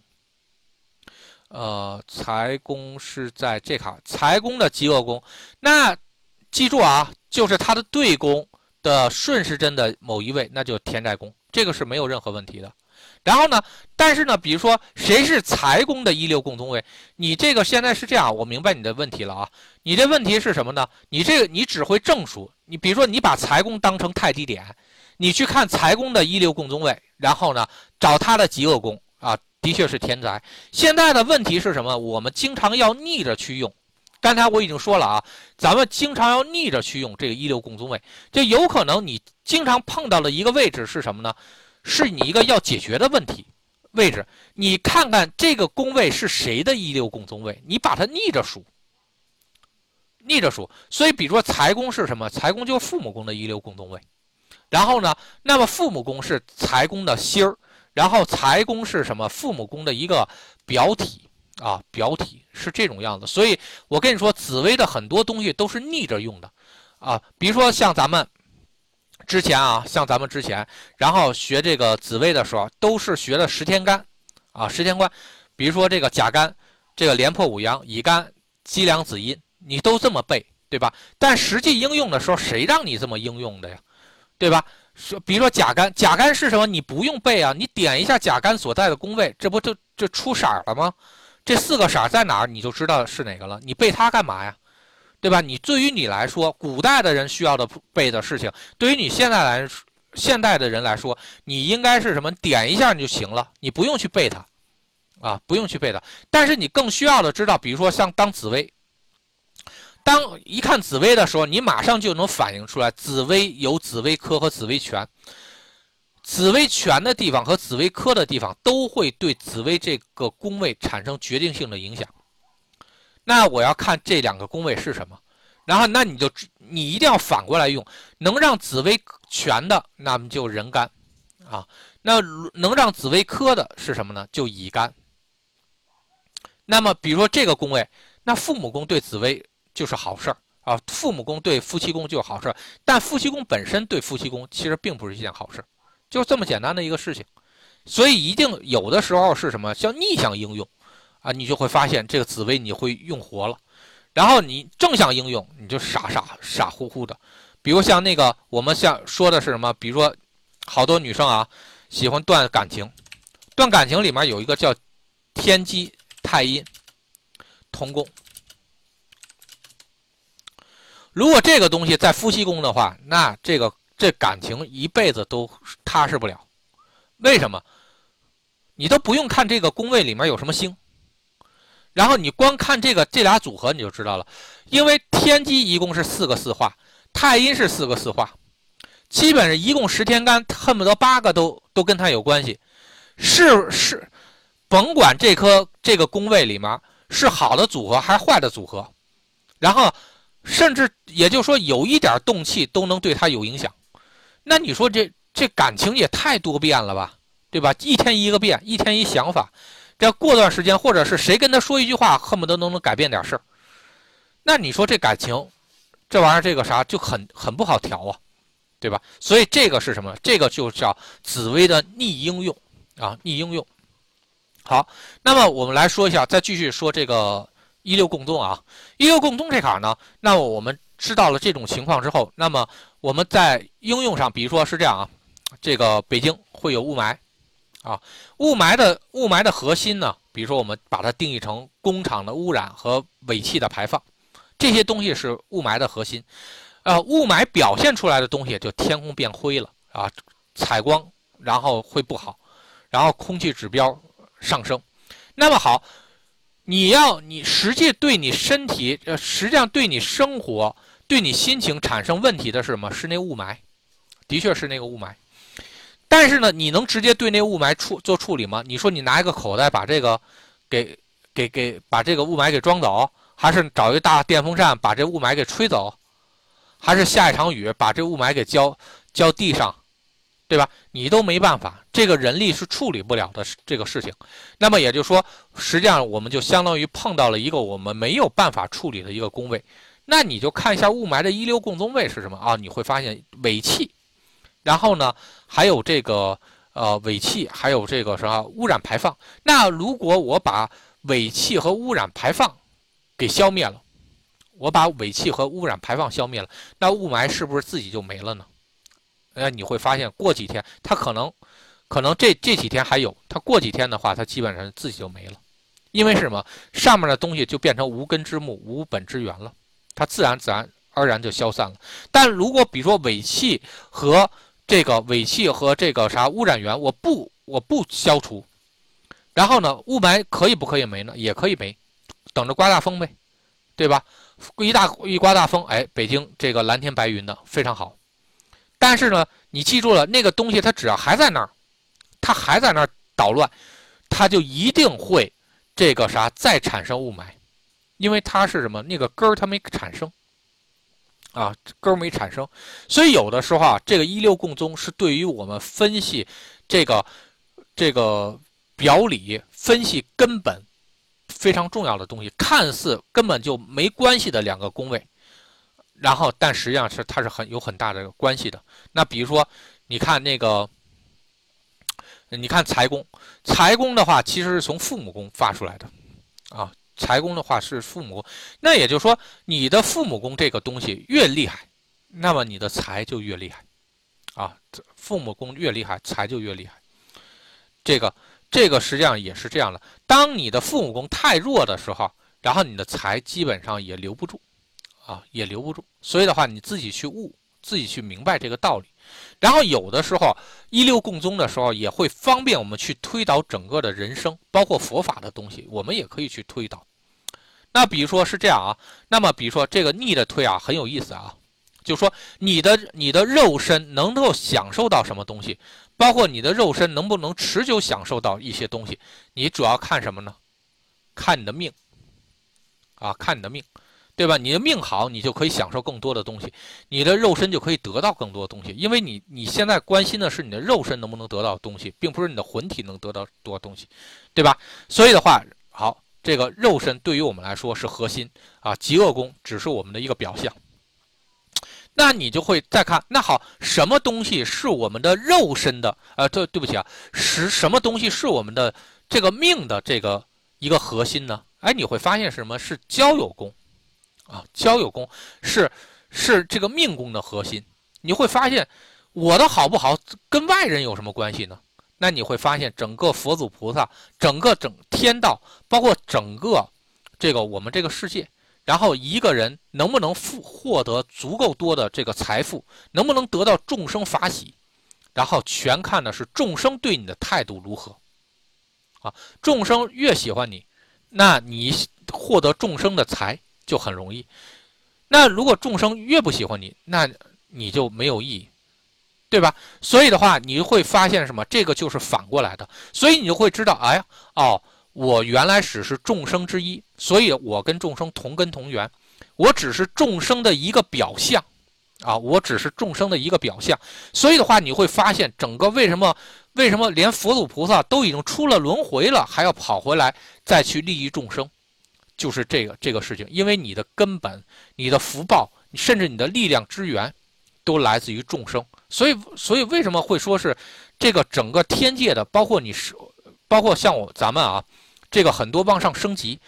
呃，财宫是在这卡，财宫的极恶宫，那记住啊，就是它的对宫的顺时针的某一位，那就田宅宫，这个是没有任何问题的。然后呢？但是呢，比如说谁是财宫的一六共宗位？你这个现在是这样，我明白你的问题了啊。你这问题是什么呢？你这个你只会正数。你比如说，你把财宫当成太极点，你去看财宫的一六共宗位，然后呢，找他的极恶宫啊，的确是天灾。现在的问题是什么？我们经常要逆着去用。刚才我已经说了啊，咱们经常要逆着去用这个一六共宗位，就有可能你经常碰到的一个位置是什么呢？是你一个要解决的问题位置，你看看这个宫位是谁的一六共宗位，你把它逆着数，逆着数。所以，比如说财宫是什么？财宫就是父母宫的一六共宗位。然后呢，那么父母宫是财宫的心儿，然后财宫是什么？父母宫的一个表体啊，表体是这种样子。所以我跟你说，紫薇的很多东西都是逆着用的啊，比如说像咱们。之前啊，像咱们之前，然后学这个紫薇的时候，都是学的十天干，啊，十天干，比如说这个甲干，这个廉颇五阳，乙干，姬梁子阴，你都这么背，对吧？但实际应用的时候，谁让你这么应用的呀？对吧？说，比如说甲干，甲干是什么？你不用背啊，你点一下甲干所在的宫位，这不就就出色了吗？这四个色在哪儿，你就知道是哪个了。你背它干嘛呀？对吧？你对于你来说，古代的人需要的背的事情，对于你现在来现代的人来说，你应该是什么？点一下你就行了，你不用去背它，啊，不用去背它。但是你更需要的知道，比如说像当紫薇，当一看紫薇的时候，你马上就能反映出来，紫薇有紫薇科和紫薇权，紫薇权的地方和紫薇科的地方都会对紫薇这个宫位产生决定性的影响。那我要看这两个宫位是什么，然后那你就你一定要反过来用，能让紫薇权的，那么就人干，啊，那能让紫薇科的是什么呢？就乙干。那么比如说这个宫位，那父母宫对紫薇就是好事儿啊，父母宫对夫妻宫就是好事儿，但夫妻宫本身对夫妻宫其实并不是一件好事，就这么简单的一个事情，所以一定有的时候是什么，叫逆向应用。啊，你就会发现这个紫薇你会用活了，然后你正向应用，你就傻傻傻乎乎的。比如像那个我们像说的是什么？比如说，好多女生啊喜欢断感情，断感情里面有一个叫天机太阴同宫。如果这个东西在夫妻宫的话，那这个这感情一辈子都踏实不了。为什么？你都不用看这个宫位里面有什么星。然后你光看这个这俩组合你就知道了，因为天机一共是四个四化，太阴是四个四化，基本上一共十天干，恨不得八个都都跟它有关系。是是，甭管这颗这个宫位里面是好的组合还是坏的组合，然后甚至也就是说有一点动气都能对他有影响。那你说这这感情也太多变了吧，对吧？一天一个变，一天一想法。这过段时间，或者是谁跟他说一句话，恨不得都能改变点事儿。那你说这感情，这玩意儿这个啥就很很不好调啊，对吧？所以这个是什么？这个就叫紫薇的逆应用啊，逆应用。好，那么我们来说一下，再继续说这个一六共宗啊，一六共宗这坎呢，那么我们知道了这种情况之后，那么我们在应用上，比如说是这样啊，这个北京会有雾霾啊，雾霾的雾霾的核心呢，比如说我们把它定义成工厂的污染和尾气的排放，这些东西是雾霾的核心，呃，雾霾表现出来的东西就天空变灰了啊，采光然后会不好，然后空气指标。上升，那么好，你要你实际对你身体，呃，实际上对你生活、对你心情产生问题的是什么？是那雾霾，的确是那个雾霾。但是呢，你能直接对那雾霾处做处理吗？你说你拿一个口袋把这个给给给把这个雾霾给装走，还是找一大电风扇把这雾霾给吹走，还是下一场雨把这雾霾给浇浇地上？对吧？你都没办法，这个人力是处理不了的这个事情。那么也就是说，实际上我们就相当于碰到了一个我们没有办法处理的一个工位。那你就看一下雾霾的一流共宗位是什么啊？你会发现尾气，然后呢还有这个呃尾气，还有这个什么污染排放。那如果我把尾气和污染排放给消灭了，我把尾气和污染排放消灭了，那雾霾是不是自己就没了呢？哎，你会发现过几天，它可能，可能这这几天还有，它过几天的话，它基本上自己就没了，因为是什么？上面的东西就变成无根之木、无本之源了，它自然自然而然就消散了。但如果比如说尾气和这个尾气和这个啥污染源，我不我不消除，然后呢，雾霾可以不可以没呢？也可以没，等着刮大风呗，对吧？一大一刮大风，哎，北京这个蓝天白云的非常好。但是呢，你记住了，那个东西它只要还在那儿，它还在那儿捣乱，它就一定会这个啥再产生雾霾，因为它是什么？那个根儿它没产生，啊，根儿没产生，所以有的时候啊，这个一六共宗是对于我们分析这个这个表里、分析根本非常重要的东西，看似根本就没关系的两个宫位。然后，但实际上是它是很有很大的关系的。那比如说，你看那个，你看财宫，财宫的话其实是从父母宫发出来的，啊，财宫的话是父母。那也就是说，你的父母宫这个东西越厉害，那么你的财就越厉害，啊，父母宫越厉害，财就越厉害。这个这个实际上也是这样的。当你的父母宫太弱的时候，然后你的财基本上也留不住。啊，也留不住，所以的话，你自己去悟，自己去明白这个道理。然后有的时候一六共宗的时候，也会方便我们去推导整个的人生，包括佛法的东西，我们也可以去推导。那比如说是这样啊，那么比如说这个逆的推啊，很有意思啊，就说你的你的肉身能够享受到什么东西，包括你的肉身能不能持久享受到一些东西，你主要看什么呢？看你的命啊，看你的命。对吧？你的命好，你就可以享受更多的东西，你的肉身就可以得到更多的东西，因为你你现在关心的是你的肉身能不能得到东西，并不是你的魂体能得到多少东西，对吧？所以的话，好，这个肉身对于我们来说是核心啊，极恶宫只是我们的一个表象。那你就会再看，那好，什么东西是我们的肉身的？呃，对，对不起啊，是什么东西是我们的这个命的这个一个核心呢？哎，你会发现什么是交友宫。啊，交友宫是是这个命宫的核心。你会发现，我的好不好跟外人有什么关系呢？那你会发现，整个佛祖菩萨，整个整天道，包括整个这个我们这个世界，然后一个人能不能富获得足够多的这个财富，能不能得到众生法喜，然后全看的是众生对你的态度如何。啊，众生越喜欢你，那你获得众生的财。就很容易。那如果众生越不喜欢你，那你就没有意义，对吧？所以的话，你会发现什么？这个就是反过来的。所以你就会知道，哎呀，哦，我原来只是众生之一，所以我跟众生同根同源，我只是众生的一个表象，啊，我只是众生的一个表象。所以的话，你会发现，整个为什么为什么连佛祖菩萨都已经出了轮回了，还要跑回来再去利益众生？就是这个这个事情，因为你的根本、你的福报，甚至你的力量之源，都来自于众生。所以，所以为什么会说是这个整个天界的，包括你是，包括像我咱们啊，这个很多往上升级，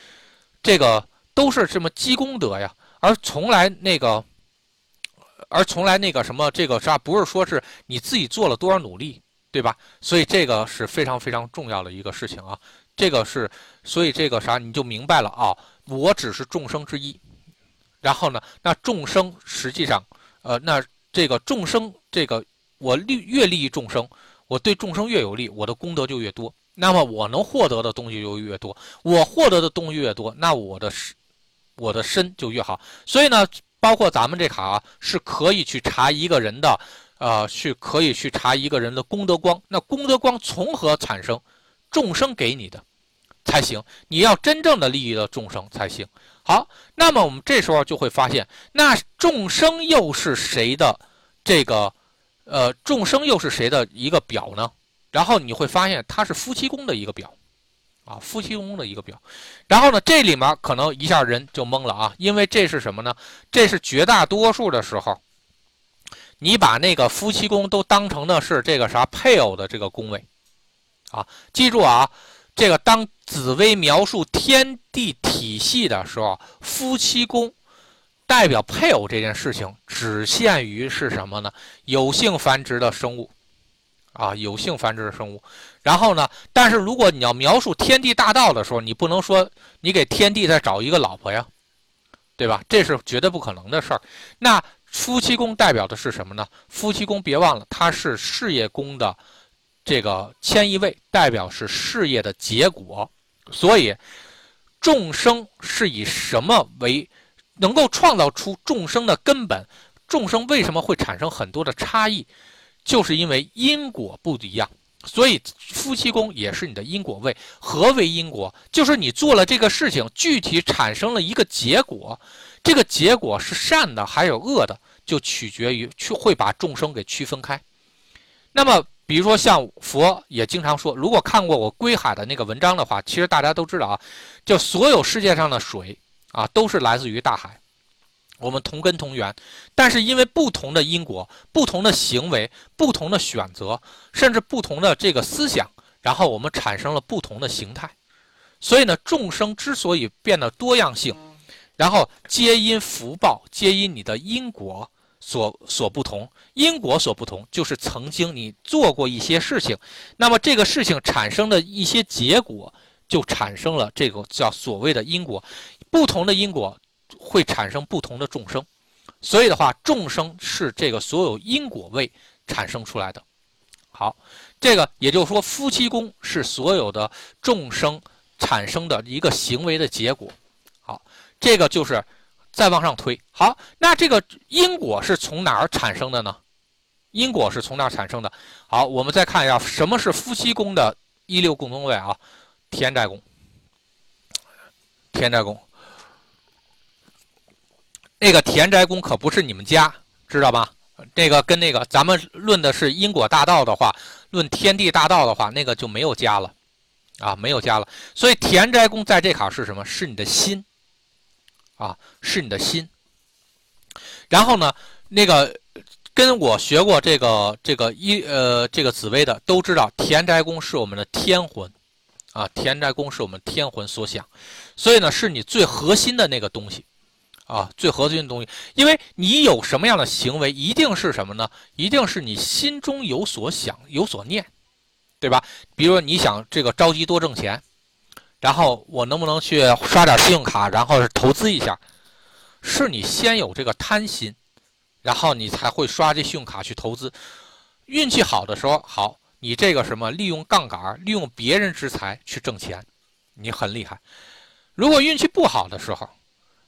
这个都是什么积功德呀，而从来那个，而从来那个什么这个啥，不是说是你自己做了多少努力，对吧？所以这个是非常非常重要的一个事情啊，这个是，所以这个啥你就明白了啊，我只是众生之一，然后呢，那众生实际上，呃，那。这个众生，这个我利越利益众生，我对众生越有利，我的功德就越多，那么我能获得的东西就越多，我获得的东西越多，那我的身，我的身就越好。所以呢，包括咱们这卡啊，是可以去查一个人的，呃，去可以去查一个人的功德光。那功德光从何产生？众生给你的才行，你要真正的利益了众生才行。好，那么我们这时候就会发现，那众生又是谁的这个，呃，众生又是谁的一个表呢？然后你会发现，它是夫妻宫的一个表，啊，夫妻宫的一个表。然后呢，这里面可能一下人就懵了啊，因为这是什么呢？这是绝大多数的时候，你把那个夫妻宫都当成的是这个啥配偶的这个宫位，啊，记住啊。这个当紫薇描述天地体系的时候，夫妻宫代表配偶这件事情，只限于是什么呢？有性繁殖的生物，啊，有性繁殖的生物。然后呢，但是如果你要描述天地大道的时候，你不能说你给天地再找一个老婆呀，对吧？这是绝对不可能的事儿。那夫妻宫代表的是什么呢？夫妻宫别忘了，它是事业宫的。这个迁移位代表是事业的结果，所以众生是以什么为能够创造出众生的根本？众生为什么会产生很多的差异？就是因为因果不一样。所以夫妻宫也是你的因果位。何为因果？就是你做了这个事情，具体产生了一个结果，这个结果是善的还有恶的，就取决于去会把众生给区分开。那么。比如说，像佛也经常说，如果看过我归海的那个文章的话，其实大家都知道啊，就所有世界上的水啊，都是来自于大海，我们同根同源，但是因为不同的因果、不同的行为、不同的选择，甚至不同的这个思想，然后我们产生了不同的形态。所以呢，众生之所以变得多样性，然后皆因福报，皆因你的因果。所所不同，因果所不同，就是曾经你做过一些事情，那么这个事情产生的一些结果，就产生了这个叫所谓的因果。不同的因果会产生不同的众生，所以的话，众生是这个所有因果位产生出来的。好，这个也就是说，夫妻宫是所有的众生产生的一个行为的结果。好，这个就是。再往上推，好，那这个因果是从哪儿产生的呢？因果是从哪儿产生的？好，我们再看一下什么是夫妻宫的一六共同位啊？田宅宫，田宅宫，那个田宅宫可不是你们家，知道吧？这个跟那个咱们论的是因果大道的话，论天地大道的话，那个就没有家了，啊，没有家了。所以田宅宫在这卡是什么？是你的心。啊，是你的心。然后呢，那个跟我学过这个这个一呃这个紫薇的都知道，田宅宫是我们的天魂，啊，田宅宫是我们天魂所想，所以呢，是你最核心的那个东西，啊，最核心的东西。因为你有什么样的行为，一定是什么呢？一定是你心中有所想，有所念，对吧？比如说你想这个着急多挣钱。然后我能不能去刷点信用卡，然后投资一下？是你先有这个贪心，然后你才会刷这信用卡去投资。运气好的时候，好，你这个什么利用杠杆，利用别人之财去挣钱，你很厉害。如果运气不好的时候，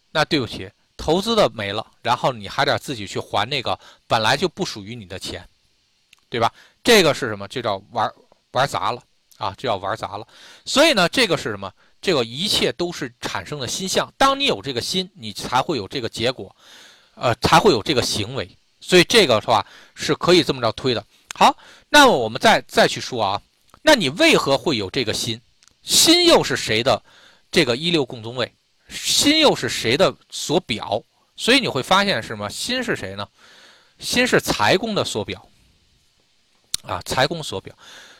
那对不起，投资的没了，然后你还得自己去还那个本来就不属于你的钱，对吧？这个是什么？就叫玩玩砸了。啊，就要玩砸了，所以呢，这个是什么？这个一切都是产生的心相。当你有这个心，你才会有这个结果，呃，才会有这个行为。所以这个的话是可以这么着推的。好，那么我们再再去说啊，那你为何会有这个心？心又是谁的？这个一六共宗位，心又是谁的所表？所以你会发现是什么？心是谁呢？心是财宫的所表，啊，财宫所表。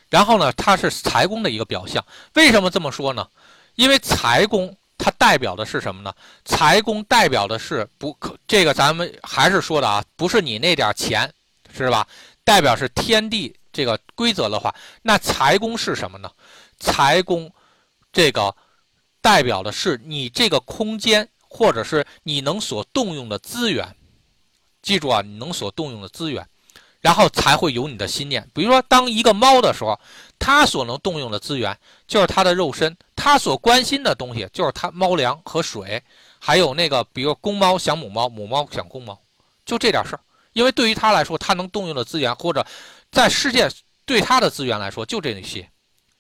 然后呢，它是财宫的一个表象。为什么这么说呢？因为财宫它代表的是什么呢？财宫代表的是不可这个咱们还是说的啊，不是你那点钱，是吧？代表是天地这个规则的话，那财宫是什么呢？财宫这个代表的是你这个空间，或者是你能所动用的资源。记住啊，你能所动用的资源。然后才会有你的心念。比如说，当一个猫的时候，它所能动用的资源就是它的肉身，它所关心的东西就是它猫粮和水，还有那个，比如公猫想母猫，母猫想公猫，就这点事儿。因为对于它来说，它能动用的资源，或者在世界对它的资源来说，就这些。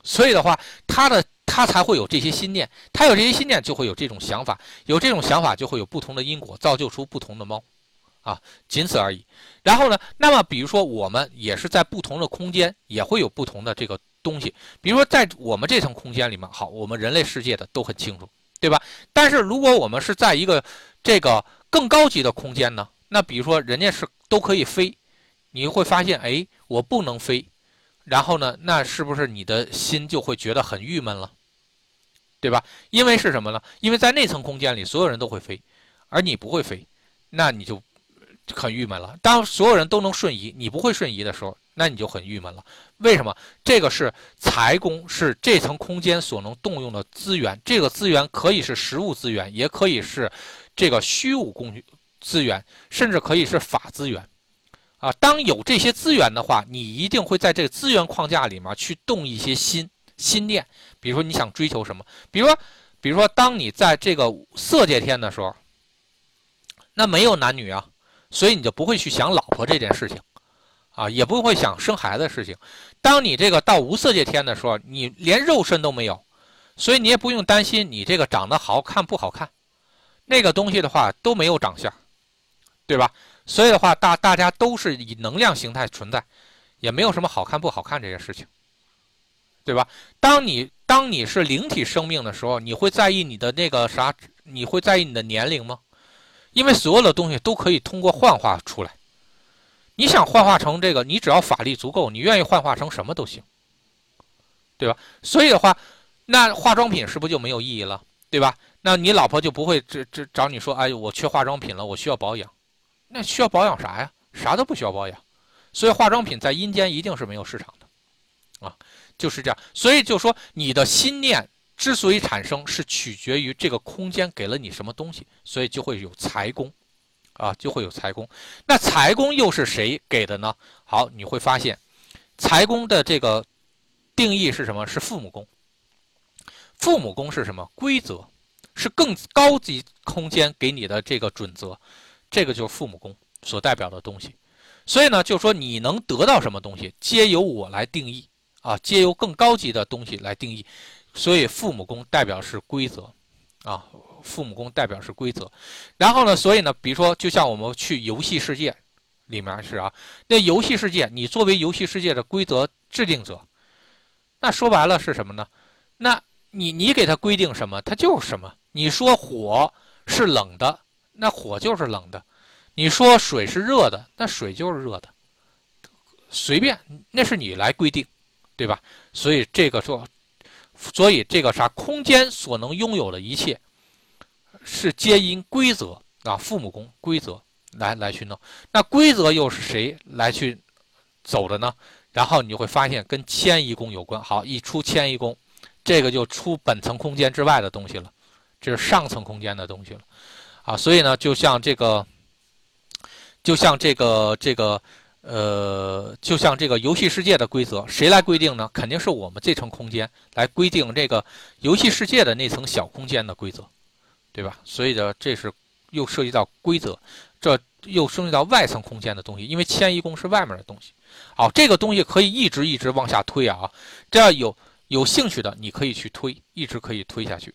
所以的话，它的它才会有这些心念，它有这些心念，就会有这种想法，有这种想法，就会有不同的因果，造就出不同的猫。啊，仅此而已。然后呢，那么比如说我们也是在不同的空间，也会有不同的这个东西。比如说在我们这层空间里面，好，我们人类世界的都很清楚，对吧？但是如果我们是在一个这个更高级的空间呢？那比如说人家是都可以飞，你会发现，哎，我不能飞。然后呢，那是不是你的心就会觉得很郁闷了，对吧？因为是什么呢？因为在那层空间里，所有人都会飞，而你不会飞，那你就。很郁闷了。当所有人都能瞬移，你不会瞬移的时候，那你就很郁闷了。为什么？这个是财宫，是这层空间所能动用的资源。这个资源可以是实物资源，也可以是这个虚无工具资源，甚至可以是法资源。啊，当有这些资源的话，你一定会在这个资源框架里面去动一些心心念。比如说你想追求什么？比如说，比如说，当你在这个色界天的时候，那没有男女啊。所以你就不会去想老婆这件事情，啊，也不会想生孩子的事情。当你这个到无色界天的时候，你连肉身都没有，所以你也不用担心你这个长得好看不好看，那个东西的话都没有长相，对吧？所以的话，大大家都是以能量形态存在，也没有什么好看不好看这些事情，对吧？当你当你是灵体生命的时候，你会在意你的那个啥？你会在意你的年龄吗？因为所有的东西都可以通过幻化出来，你想幻化成这个，你只要法力足够，你愿意幻化成什么都行，对吧？所以的话，那化妆品是不是就没有意义了，对吧？那你老婆就不会这这找你说，哎，我缺化妆品了，我需要保养。那需要保养啥呀？啥都不需要保养。所以化妆品在阴间一定是没有市场的，啊，就是这样。所以就说你的心念。之所以产生，是取决于这个空间给了你什么东西，所以就会有财宫，啊，就会有财宫。那财宫又是谁给的呢？好，你会发现，财宫的这个定义是什么？是父母宫。父母宫是什么？规则，是更高级空间给你的这个准则，这个就是父母宫所代表的东西。所以呢，就说你能得到什么东西，皆由我来定义，啊，皆由更高级的东西来定义。所以父母宫代表是规则，啊，父母宫代表是规则。然后呢，所以呢，比如说，就像我们去游戏世界里面是啊，那游戏世界，你作为游戏世界的规则制定者，那说白了是什么呢？那你你给他规定什么，他就是什么。你说火是冷的，那火就是冷的；你说水是热的，那水就是热的。随便，那是你来规定，对吧？所以这个说。所以这个啥空间所能拥有的一切，是皆因规则啊，父母宫规则来来去弄。那规则又是谁来去走的呢？然后你就会发现跟迁移宫有关。好，一出迁移宫，这个就出本层空间之外的东西了，这是上层空间的东西了啊。所以呢，就像这个，就像这个这个。呃，就像这个游戏世界的规则，谁来规定呢？肯定是我们这层空间来规定这个游戏世界的那层小空间的规则，对吧？所以呢，这是又涉及到规则，这又涉及到外层空间的东西，因为迁移宫是外面的东西。好，这个东西可以一直一直往下推啊，这样有有兴趣的你可以去推，一直可以推下去。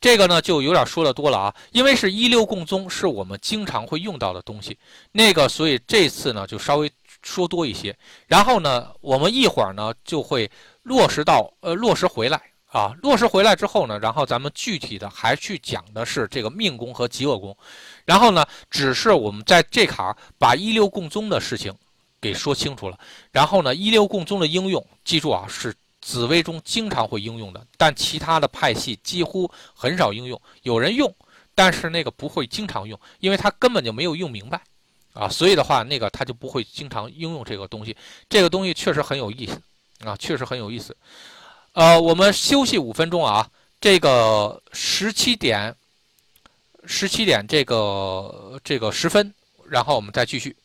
这个呢就有点说的多了啊，因为是一六共宗，是我们经常会用到的东西。那个，所以这次呢就稍微说多一些。然后呢，我们一会儿呢就会落实到呃落实回来啊，落实回来之后呢，然后咱们具体的还去讲的是这个命宫和极恶宫。然后呢，只是我们在这坎儿把一六共宗的事情给说清楚了。然后呢，一六共宗的应用，记住啊，是紫微中经常会应用的，但其他的派系几乎很少应用。有人用，但是那个不会经常用，因为他根本就没有用明白啊，所以的话，那个他就不会经常应用这个东西。这个东西确实很有意思啊，确实很有意思。呃，我们休息五分钟啊，这个十七点，十七点这个这个十分，然后我们再继续。